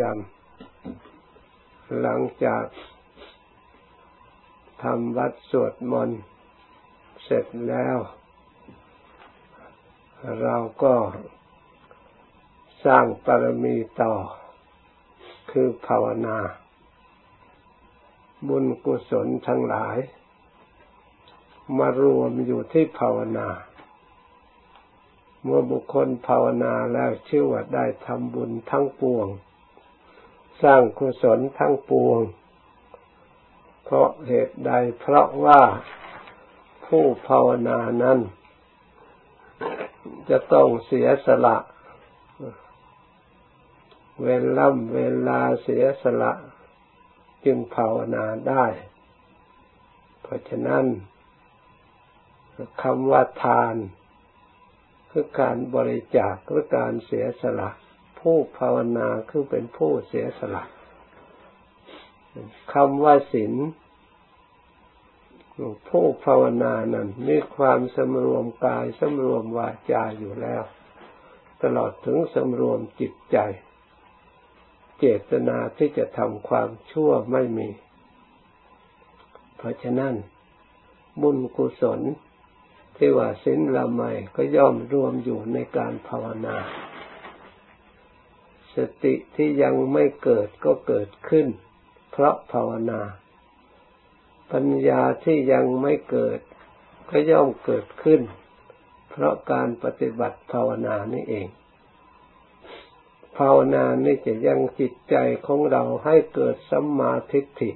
จำหลังจากทำวัดสวดมนต์เสร็จแล้ว เราก็สร้างปรมีต่อ คือภาวนา บุญกุศลทั้งหลาย มารวมอยู่ที่ภาวนา เมื่อบุคคลภาวนาแล้วชื่อว่าได้ทำบุญทั้งปวง สร้างกุศลทั้งปวง เพราะเหตุใดเพราะว่าผู้ภาวนานั้น จะต้องเสียสละ เวลาเวลาเสียสละ จึงภาวนาได้ เพราะฉะนั้นคำว่าทาน คือการบริจาคหรือการเสียสละ ผู้ภาวนาคือเป็นผู้เสียสละคำว่าศีลผู้ภาวนานั้นมีความสำรวมกายสำรวมวาจาอยู่แล้ว ตลอดถึงสำรวมจิตใจ เจตนาที่จะทำความชั่วไม่มี เพราะฉะนั้น บุญกุศลที่ว่าสินละไมก็ย่อมรวมอยู่ในการภาวนา สติที่ยังไม่เกิดก็เกิดขึ้น เพราะภาวนา ปัญญาที่ยังไม่เกิด ก็ย่อมเกิดขึ้น เพราะการปฏิบัติภาวนานี่เอง ภาวนานี่จะยังจิตใจของเราให้เกิดสัมมาทิฏฐิ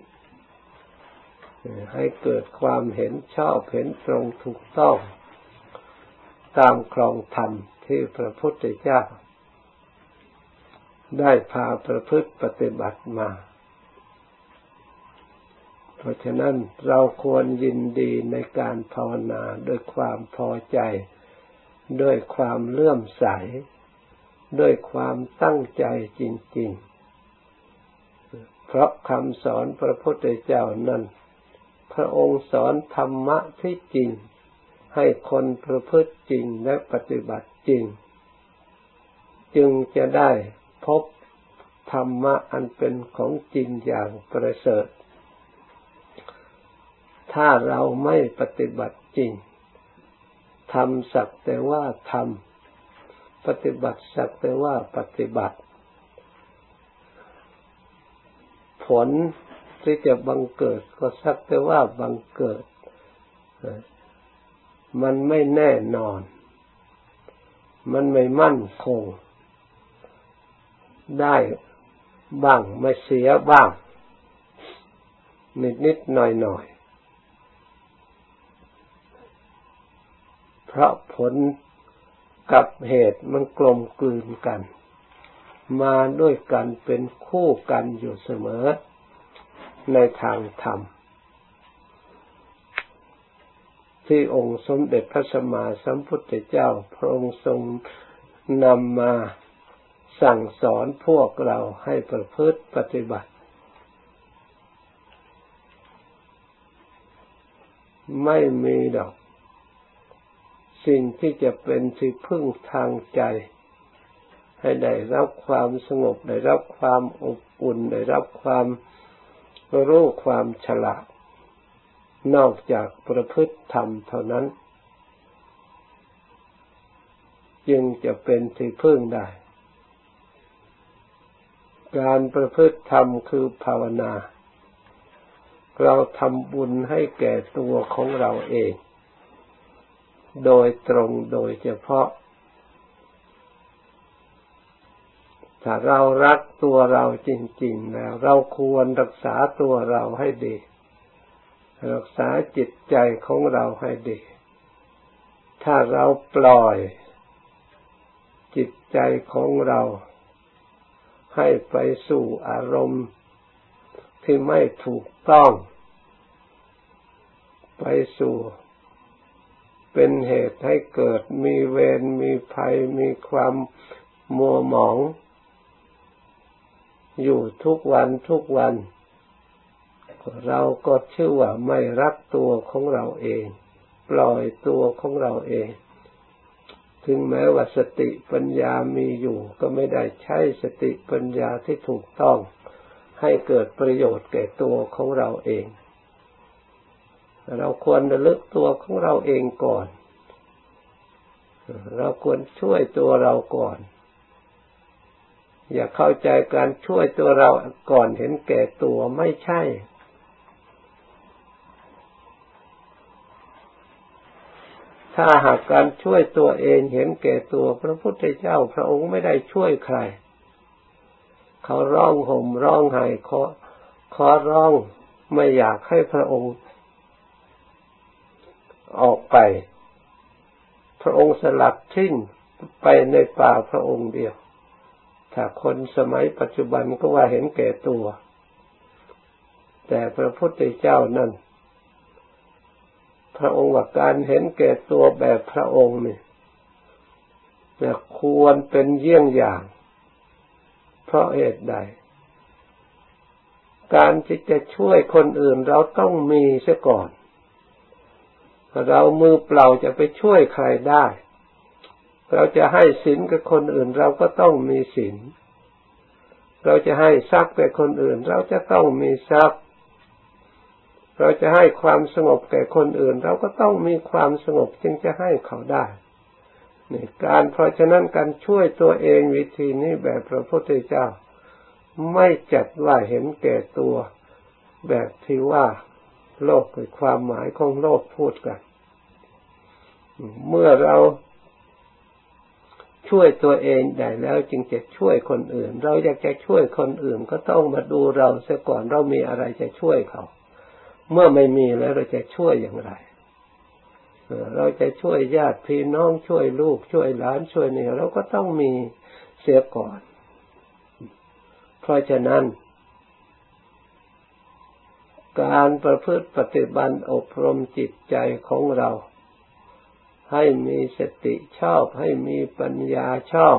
ให้เกิดความเห็นชอบเห็นตรงถูกต้อง ตามครองธรรมที่พระพุทธเจ้า ได้พาประพฤติปฏิบัติมา เพราะฉะนั้นเราควรยินดีในการภาวนาด้วยความพอใจ ด้วยความเลื่อมใส ด้วยความตั้งใจจริง ๆ เพราะคำสอนพระพุทธเจ้านั้น พระองค์สอนธรรมะที่จริง ให้คนประพฤติจริงและปฏิบัติจริง จึงจะได้พบ ธรรมะอันเป็นของจริงอย่างประเสริฐ ถ้าเราไม่ปฏิบัติจริงทำสักแต่ว่าทำปฏิบัติสักแต่ว่าปฏิบัติ ผลที่จะบังเกิดก็สักแต่ว่าบังเกิด มันไม่แน่นอน มันไม่มั่นคงได้ บ้างไม่เสียบ้าง นิดนิดหน่อยหน่อยเพราะผลกับเหตุมันกลมกลืนกัน มาด้วยกันเป็นคู่กันอยู่เสมอ ในทางธรรม ที่องค์สมเด็จพระสัมมาสัมพุทธเจ้า พระองค์ทรงนำมา สั่งสอนพวกเราให้ประพฤติปฏิบัติ ไม่มีดอก สิ่งที่จะเป็นที่พึ่งทางใจ ให้ได้รับความสงบได้รับความอบอุ่นได้รับความรู้ความฉลาด นอกจากประพฤติธรรมเท่านั้น จึงจะเป็นที่พึ่งได้ การประพฤติธรรมคือภาวนา เราทำบุญให้แก่ตัวของเราเอง โดยตรงโดยเฉพาะ ถ้าเรารักตัวเราจริง ๆ แล้ว เราควรรักษาตัวเราให้ดี รักษาจิตใจของเราให้ดี ถ้าเราปล่อยจิตใจของเรา ให้ไปสู่อารมณ์ที่ไม่ถูกต้อง ไปสู่เป็นเหตุให้เกิดมีเวรมีภัยมีความมัวหมอง อยู่ทุกวันทุกวัน เราก็ชื่อว่าไม่รักตัวของเราเอง ปล่อยตัวของเราเอง ถึงแม้ว่าสติปัญญามีอยู่ ก็ไม่ได้ใช้สติปัญญาที่ถูกต้อง ให้เกิดประโยชน์แก่ตัวของเราเอง เราควรระลึกตัวของเราเองก่อน เราควรช่วยตัวเราก่อน อย่าเข้าใจการช่วยตัวเราก่อนเห็นแก่ตัวไม่ใช่ ถ้าหากการช่วยตัวเองเห็นแก่ตัวพระพุทธเจ้าพระองค์ไม่ได้ช่วยใคร เขาร้องห่มร้องไห้ขอขอร้องไม่อยากให้พระองค์ออกไป พระองค์สลัดทิ้งไปในป่าพระองค์เดียว ถ้าคนสมัยปัจจุบันก็ว่าเห็นแก่ตัว แต่พระพุทธเจ้านั้น พระองค์ว่าการเห็นแก่ตัวแบบพระองค์นี่จะควรเป็นเยี่ยงอย่าง เพราะเหตุใด การที่จะช่วยคนอื่นเราต้องมีเสียก่อน เรามือเปล่าจะไปช่วยใครได้ เราจะให้ศีลกับคนอื่นเราก็ต้องมีศีลเราจะให้ทรัพย์แก่คนอื่น เราจะต้องมีทรัพย์ เราจะให้ความสงบแก่คนอื่น เราก็ต้องมีความสงบจึงจะให้เขาได้นี่การเพราะฉะนั้นการช่วยตัวเองวิธีนี้แบบพระพุทธเจ้า ไม่จัดว่าเห็นแก่ตัว แบบที่ว่าโลกคือความหมายของโลกพูดกัน เมื่อเราช่วยตัวเองได้แล้วจึงจะช่วยคนอื่น เราอยากจะช่วยคนอื่นก็ต้องมาดูเราเสียก่อนเรามีอะไรจะช่วยเขา เมื่อไม่มีแล้วเราจะช่วยอย่างไรเราจะช่วยญาติพี่น้องช่วยลูกช่วยหลานช่วยเนี่ยเราก็ต้องมีเสียก่อน เพราะฉะนั้น การประพฤติปฏิบัติอบรมจิตใจของเรา ให้มีสติชอบ ให้มีปัญญาชอบ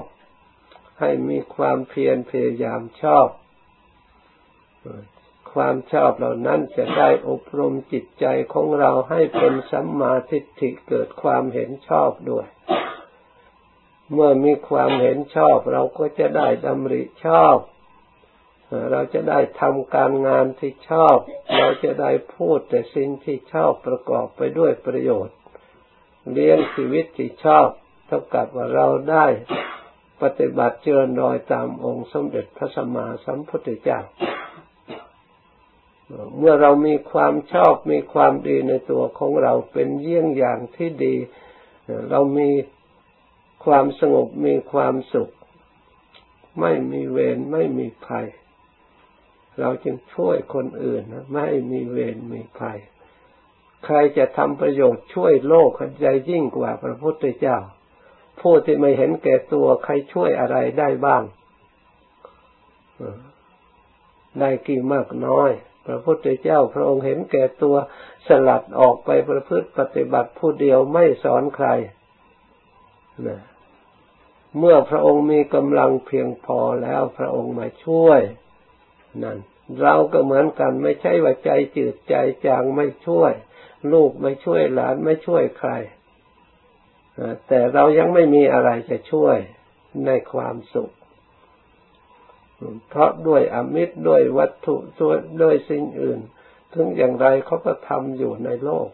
ให้มีความเพียรพยายามชอบ ความชอบเหล่านั้นจะได้อบรมจิตใจของเราให้เป็นสัมมาทิฏฐิเกิดความเห็นชอบด้วย เมื่อมีความเห็นชอบเราก็จะได้ดำริชอบ เราจะได้ทำการงานที่ชอบ เราจะได้พูดแต่สิ่งที่ชอบประกอบไปด้วยประโยชน์ เลี้ยงชีวิตที่ชอบ เท่ากับว่าเราได้ปฏิบัติเจริญรอยตามองค์สมเด็จพระสัมมาสัมพุทธเจ้า เมื่อเรามีความชอบมีความดีในตัวของเราเป็นเยี่ยงอย่างที่ดี เรามีความสงบมีความสุข ไม่มีเวรไม่มีภัย เราจึงช่วยคนอื่นนะไม่มีเวรมีภัย ใครจะทำประโยชน์ช่วยโลกใจยิ่งกว่าพระพุทธเจ้า ผู้ที่ไม่เห็นแก่ตัวใครช่วยอะไรได้บ้าง ได้กี่มากน้อย พระพุทธเจ้าพระองค์เห็นแก่ตัวสลัดออกไปประพฤติปฏิบัติผู้เดียวไม่สอนใครนะเมื่อพระองค์มีกำลังเพียงพอแล้วพระองค์มาช่วยนั่นเราก็เหมือนกันไม่ใช่ว่าใจจืดใจจางไม่ช่วย ลูกไม่ช่วยหลานไม่ช่วยใครแต่เรายังไม่มีอะไรจะช่วยในความสุข เพราะด้วยอมิตรด้วยวัตถุด้วยสิ่งอื่น ถึงอย่างไรเขาก็ทำอยู่ในโลก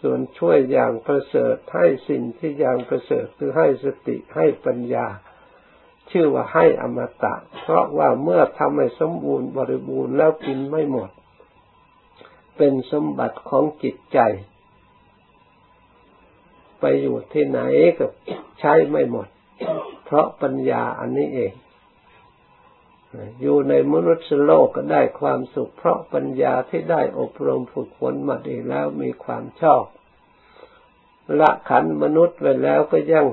ส่วนช่วยอย่างประเสริฐให้สิ่งที่อย่างประเสริฐคือให้สติให้ปัญญา ชื่อว่าให้อมตะ เพราะว่าเมื่อทำให้สมบูรณ์บริบูรณ์แล้วกินไม่หมด เป็นสมบัติของจิตใจ ไปอยู่ที่ไหนก็ใช้ไม่หมด เพราะปัญญาอันนี้เอง อยู่ในมนุษย์โลกก็ได้ความสุข เพราะปัญญาที่ได้อบรมฝึกฝนมาดีแล้วมีความชอบ ละขันมนุษย์ไปแล้วก็ยัง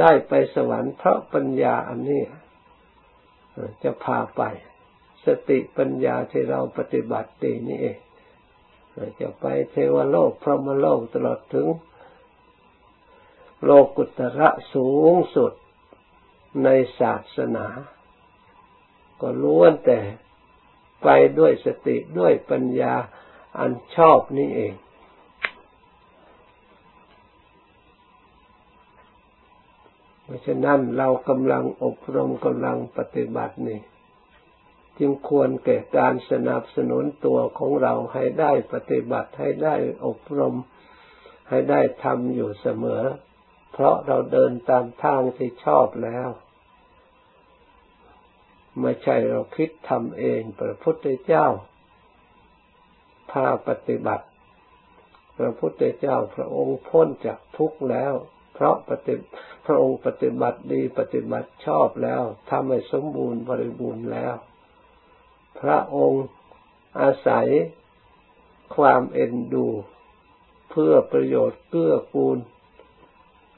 ได้ไปสวรรค์เพราะปัญญาอันนี้จะพาไป สติปัญญาที่เราปฏิบัติดีนี่เองจะไปเทวโลกพรหมโลกตลอดถึง โลกุตระสูงสุดในศาสนา ก็ล้วนแต่ไปด้วยสติด้วยปัญญาอันชอบนี่เองราะฉะนั้นเรากำลังอบรมกำลังปฏิบัตินี่ จึงควรแก่การสนับสนุนตัวของเราให้ได้ปฏิบัติให้ได้อบรม ให้ได้ทำอยู่เสมอ เพราะเราเดินตามทางที่ชอบแล้ว ไม่ใช่เราคิดทำเองพระพุทธเจ้าพาปฏิบัติ พระพุทธเจ้าพระองค์พ้นจากทุกข์แล้ว เพราะปฏิพระองค์ปฏิบัติดีปฏิบัติชอบแล้วทำให้สมบูรณ์บริบูรณ์แล้ว พระองค์อาศัยความเอ็นดู เพื่อประโยชน์เกื้อกูล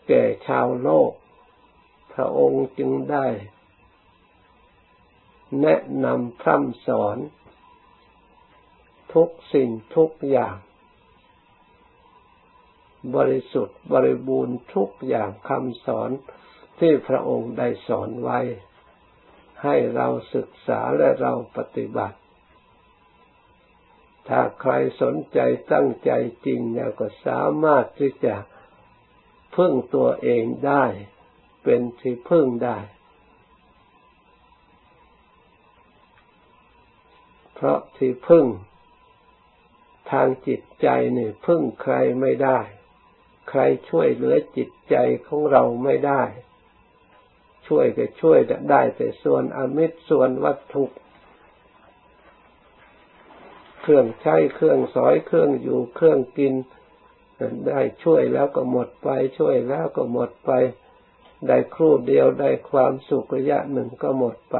แก่ชาวโลก พระองค์จึงได้ แนะนำพร่ำสอน ทุกสิ่งทุกอย่าง บริสุทธิ์บริบูรณ์ทุกอย่างคำสอนที่พระองค์ได้สอนไว้ ให้เราศึกษาและเราปฏิบัติ ถ้าใครสนใจตั้งใจจริงแล้วก็สามารถที่จะพึ่งตัวเองได้ เป็นที่พึ่งได้ เพราะที่พึ่ง ทางจิตใจนี่พึ่งใครไม่ได้ ใครช่วยเหลือจิตใจของเราไม่ได้ ช่วยก็ช่วยได้แต่ส่วนอมิตรส่วนวัตถุเครื่องใช้เครื่องสอยเครื่องอยู่เครื่องกินได้ช่วยแล้วก็หมดไป ช่วยแล้วก็หมดไป ได้ครู่เดียวได้ความสุขระยะหนึ่งก็หมดไป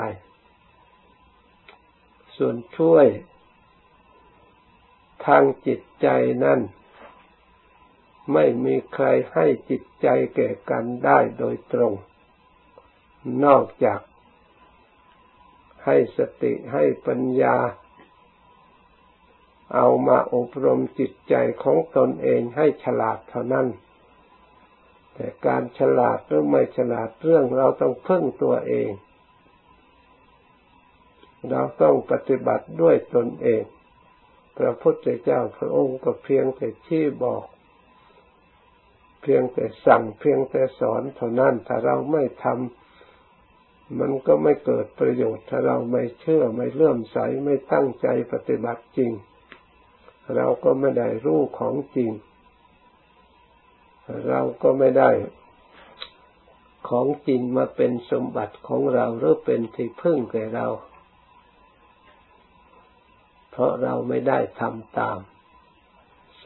ส่วนช่วยทางจิตใจนั้นไม่มีใครให้จิตใจแก่กันได้โดยตรง นอกจากให้สติให้ปัญญา เอามาอบรมจิตใจของตนเองให้ฉลาดเท่านั้น แต่การฉลาดหรือไม่ฉลาดเรื่องเราต้องพึ่งตัวเอง เราต้องปฏิบัติด้วยตนเอง พระพุทธเจ้าพระองค์ก็เพียงแต่ชี้บอก เพียงแต่สั่งเพียงแต่สอนเท่านั้นถ้าเราไม่ทำมันก็ไม่เกิดประโยชน์ ถ้าเราไม่เชื่อไม่เลื่อมใสไม่ตั้งใจปฏิบัติจริง เราก็ไม่ได้รู้ของจริง เราก็ไม่ได้ของจริงมาเป็นสมบัติของเราหรือเป็นที่พึ่งแก่เรา เพราะเราไม่ได้ทำตาม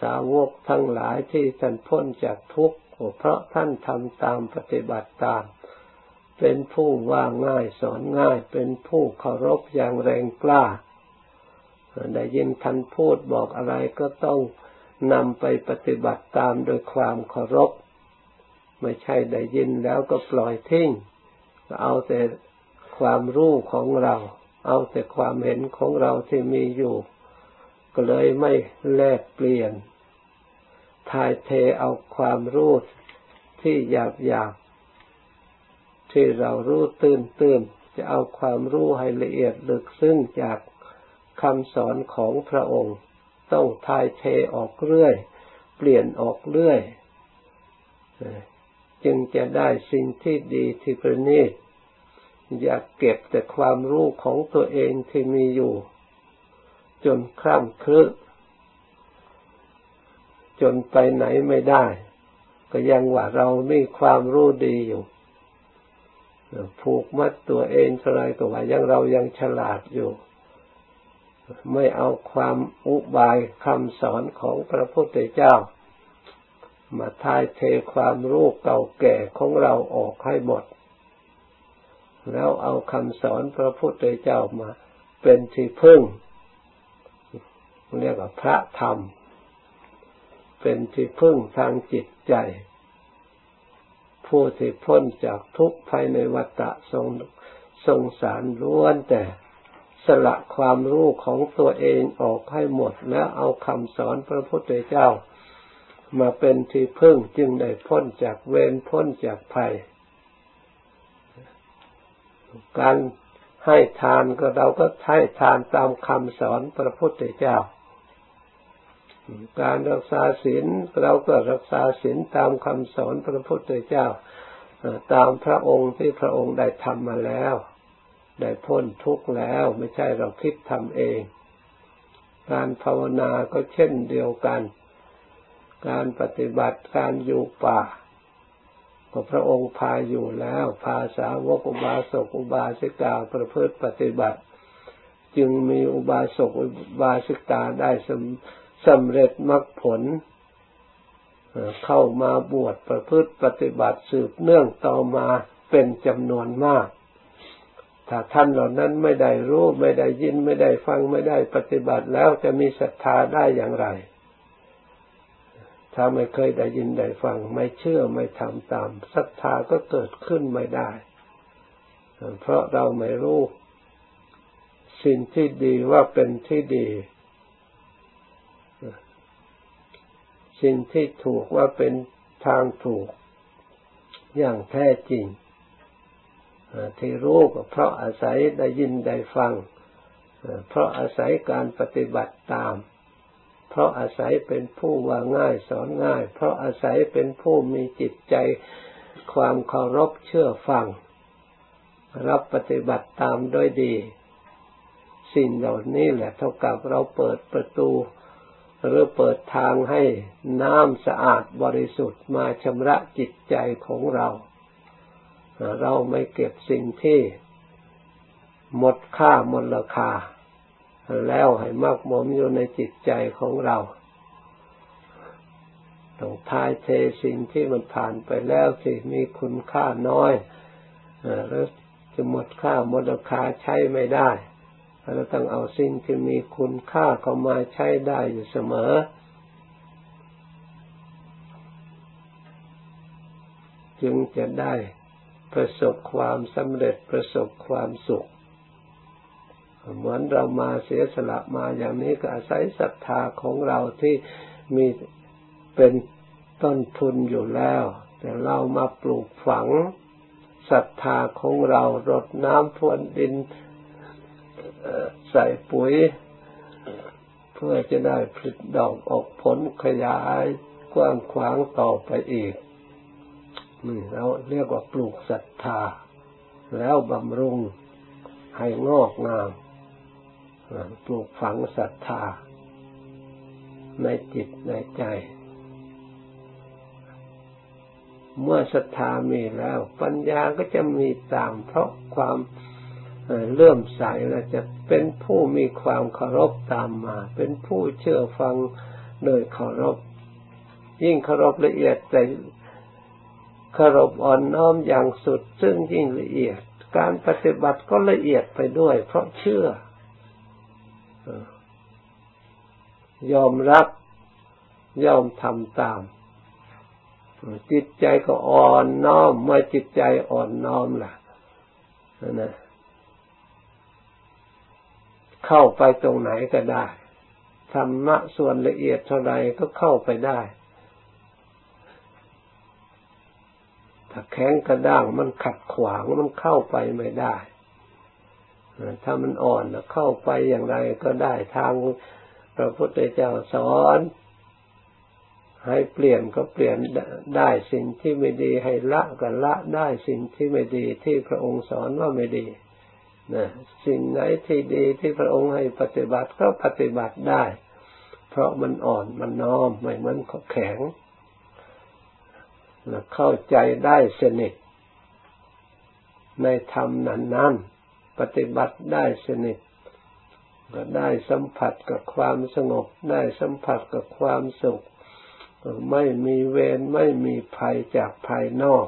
สาวกทั้งหลายที่ท่านพ้นจากทุกข์เพราะท่านทำตามปฏิบัติตาม เป็นผู้ว่าง่ายสอนง่าย เป็นผู้เคารพอย่างแรงกล้าได้ยินท่านพูดบอกอะไรก็ต้องนำไปปฏิบัติตามโดยความเคารพ ไม่ใช่ได้ยินแล้วก็ปล่อยทิ้งเอาแต่ความรู้ของเรา เอาแต่ความเห็นของเราที่มีอยู่ ก็เลยไม่แลกเปลี่ยนทายเทเอาความรู้ที่หยาบหยาบที่เรารู้ตื่นตื่นจะเอาความรู้ให้ละเอียดลึกซึ้งจากคำสอนของพระองค์ ต้องทายเทออกเรื่อย เปลี่ยนออกเรื่อย จึงจะได้สิ่งที่ดีที่ประณีต อย่าเก็บแต่ความรู้ของตัวเองที่มีอยู่ จนคร่ำครึจนไปไหนไม่ได้ ก็ยังว่าเรามีความรู้ดีอยู่ผูกมัดตัวเองเท่าไรก็ว่ายังเรายังฉลาดอยู่ ไม่เอาความอุบายคำสอนของพระพุทธเจ้า มาทายเทความรู้เก่าแก่ของเราออกให้หมด แล้วเอาคำสอนพระพุทธเจ้ามา เป็นที่พึ่งเรียกว่าพระธรรม เป็นที่พึ่งทางจิตใจ ผู้ที่พ้นจากทุกข์ภายในวัฏสงสงสารล้วนแต่สละความรู้ของตัวเองออกให้หมดแล้วเอาคำสอนพระพุทธเจ้า มาเป็นที่พึ่งจึงได้พ้นจากเวรพ้นจากภัย การให้ทานก็เราก็ให้ทานตามคำสอนพระพุทธเจ้า การรักษาศีลเราก็รักษาศีลตามคำสอนพระพุทธเจ้า ตามพระองค์ที่พระองค์ได้ทำมาแล้ว ได้พ้นทุกข์แล้วไม่ใช่เราคิดทำเอง การภาวนาก็เช่นเดียวกัน การปฏิบัติการอยู่ป่า ก็พระองค์พาอยู่แล้ว พาสาวกอุบาสกอุบาสิกาประพฤติปฏิบัติ จึงมีอุบาสกอุบาสิกาได้สำสำเร็จมรรคผล เข้ามาบวชประพฤติปฏิบัติสืบเนื่องต่อมาเป็นจำนวนมาก ถ้าท่านเหล่านั้นไม่ได้รู้ ไม่ได้ยินไม่ได้ฟังไม่ได้ปฏิบัติแล้วจะมีศรัทธาได้อย่างไร ถ้าไม่เคยได้ยินได้ฟัง ไม่เชื่อไม่ทำตามศรัทธาก็เกิดขึ้นไม่ได้ เพราะเราไม่รู้ สิ่งที่ดีว่าเป็นที่ดี สิ่งที่ถูกว่าเป็นทางถูก อย่างแท้จริงที่รู้ก็เพราะอาศัยได้ยินได้ฟัง เพราะอาศัยการปฏิบัติตาม เพราะอาศัยเป็นผู้ว่าง่ายสอนง่าย เพราะอาศัยเป็นผู้มีจิตใจความเคารพเชื่อฟัง รับปฏิบัติตามด้วยดี สิ่งเหล่านี้แหละเท่ากับเราเปิดประตู หรือเปิดทางให้น้ำสะอาดบริสุทธิ์มาชำระจิตใจของเรา เราไม่เก็บสิ่งที่หมดค่าหมดราคา แล้วให้มากหมมอยู่ในจิตใจของเราต้องทายเทสิ่งที่มันผ่านไปแล้วสิมีคุณค่าน้อยหรือจะหมดค่าหมดราคาใช้ไม่ได้เราต้องเอาสิ่งที่มีคุณค่าเข้ามาใช้ได้อยู่เสมอ จึงจะได้ประสบความสำเร็จประสบความสุข เหมือนเรามาเสียสละมาอย่างนี้ก็อาศัยศรัทธาของเราที่มีเป็นต้นทุนอยู่แล้ว แต่เรามาปลูกฝังศรัทธาของเรารดน้ำพรวนดินใส่ปุ๋ย เพื่อจะได้ผลิดอกออกผลขยายกว้างขวางต่อไปอีกนี่เราเรียกว่าปลูกศรัทธา แล้วบำรุงให้งอกงาม ปลูกฝังศรัทธา ในจิตในใจ เมื่อศรัทธามีแล้ว ปัญญาก็จะมีตาม เพราะความเลื่อมใสแล้วจะเป็นผู้มีความเคารพตามมา เป็นผู้เชื่อฟังโดยเคารพ ยิ่งเคารพละเอียดแต่เคารพอ่อนน้อมอย่างสุด ซึ่งยิ่งละเอียด การปฏิบัติก็ละเอียดไปด้วย เพราะเชื่อ ยอมรับยอมทำตาม จิตใจก็อ่อนน้อมเมื่อจิตใจอ่อนน้อมล่ะนะเข้าไปตรงไหนก็ได้ธรรมะส่วนละเอียดเท่าไรก็เข้าไปได้ ถ้าแข็งกระด้างมันขัดขวางมันเข้าไปไม่ได้ ถ้ามันอ่อนเข้าไปอย่างไรก็ได้ทางพระพุทธเจ้าสอนให้เปลี่ยนก็เปลี่ยนได้สิ่งที่ไม่ดีให้ละก็ละได้สิ่งที่ไม่ดีที่พระองค์สอนว่าไม่ดีนะสิ่งไหนที่ดีที่พระองค์ให้ปฏิบัติก็ปฏิบัติได้ เพราะมันอ่อนมันน้อมไม่เหมือนแข็งเข้าใจได้สนิทในธรรมนั้นนั้น ปฏิบัติได้สนิทก็ได้สัมผัสกับความสงบ ได้สัมผัสกับความสุข ไม่มีเวรไม่มีภัยจากภายนอก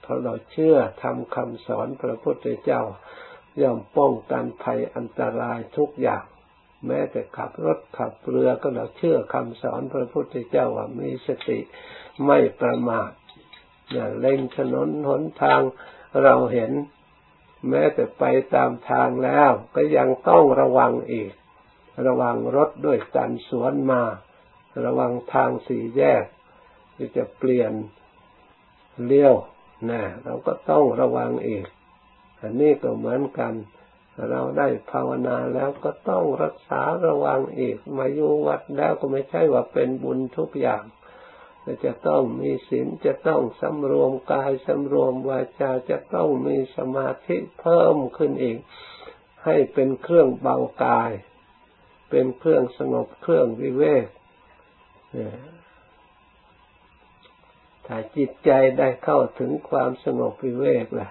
เพราะเราเชื่อทำคำสอนพระพุทธเจ้าย่อมป้องกันภัยอันตรายทุกอย่าง แม้แต่ขับรถขับเรือก็เราเชื่อคำสอนพระพุทธเจ้าว่ามีสติไม่ประมาทอย่าเล่งถนนหนทางเราเห็น แม้แต่ไปตามทางแล้ว ก็ยังต้องระวังอีก ระวังรถด้วยกันสวนมา ระวังทางสี่แยกที่จะเปลี่ยนเลี้ยวนะเราก็ต้องระวังอีก อันนี้ก็เหมือนกัน เราได้ภาวนาแล้วก็ต้องรักษาระวังอีก มาอยู่วัดแล้วก็ไม่ใช่ว่าเป็นบุญทุกอย่าง จะต้องมีศีลจะต้องสำรวมกายสำรวมวาจาจะต้องมีสมาธิเพิ่มขึ้นอีก ให้เป็นเครื่องเบากาย เป็นเครื่องสงบเครื่องวิเวกถ้าจิตใจได้เข้าถึงความสงบวิเวกล่ะ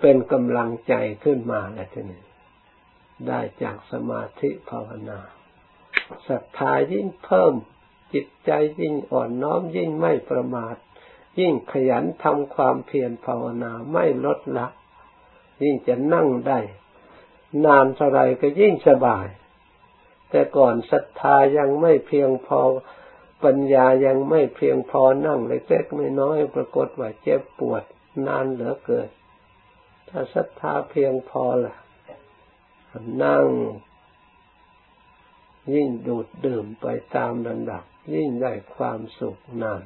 เป็นกำลังใจขึ้นมาแล้วทีนี้ได้จากสมาธิภาวนาศรัทธายิ่งเพิ่ม จิตใจยิ่งอ่อนน้อมยิ่งไม่ประมาท ยิ่งขยันทำความเพียรภาวนาไม่ลดละ ยิ่งจะนั่งได้ นานเท่าไรก็ยิ่งสบาย แต่ก่อนศรัทธายังไม่เพียงพอปัญญายังไม่เพียงพอนั่งเล็กๆน้อยๆปรากฏว่าเจ็บปวดนานเหลือเกินถ้าศรัทธาเพียงพอล่ะนั่ง ยิ่งดูดดื่มไปตามระดับ ยิ่งได้ความสุขนาน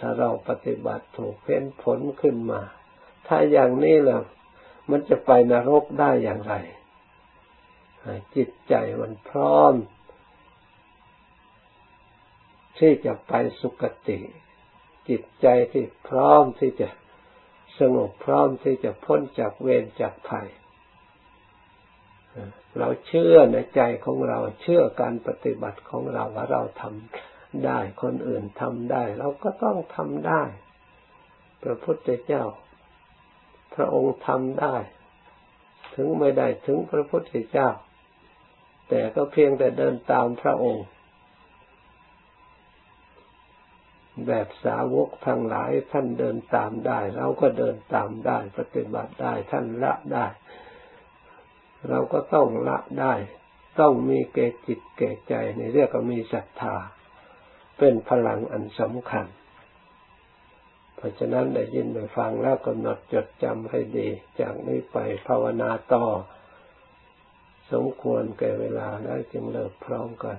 ถ้าเราปฏิบัติถูกเพ้นผลขึ้นมา ถ้าอย่างนี้แล้วมันจะไปนรกได้อย่างไร จิตใจมันพร้อม ที่จะไปสุคติ จิตใจที่พร้อมที่จะสงบพร้อมที่จะพ้นจากเวรจากภัย เราเชื่อในใจของเราเชื่อการปฏิบัติของเราว่าเราทำได้คนอื่นทำได้ เราก็ต้องทำได้ พระพุทธเจ้า พระองค์ทำได้ ถึงไม่ได้ถึงพระพุทธเจ้า แต่ก็เพียงแต่เดินตามพระองค์ แบบสาวกทั้งหลายท่านเดินตามได้ เราก็เดินตามได้ ปฏิบัติได้ท่านละได้ เราก็ต้องละได้ ต้องมีเกจิตเกใจในเรียกว่ามีศรัทธา เป็นพลังอันสำคัญ เพราะฉะนั้นได้ยินได้ฟังแล้วกำหนดจดจำให้ดี จากนี้ไปภาวนาต่อ สมควรแก่เวลาแล้วจึงเลิกพร้อมกัน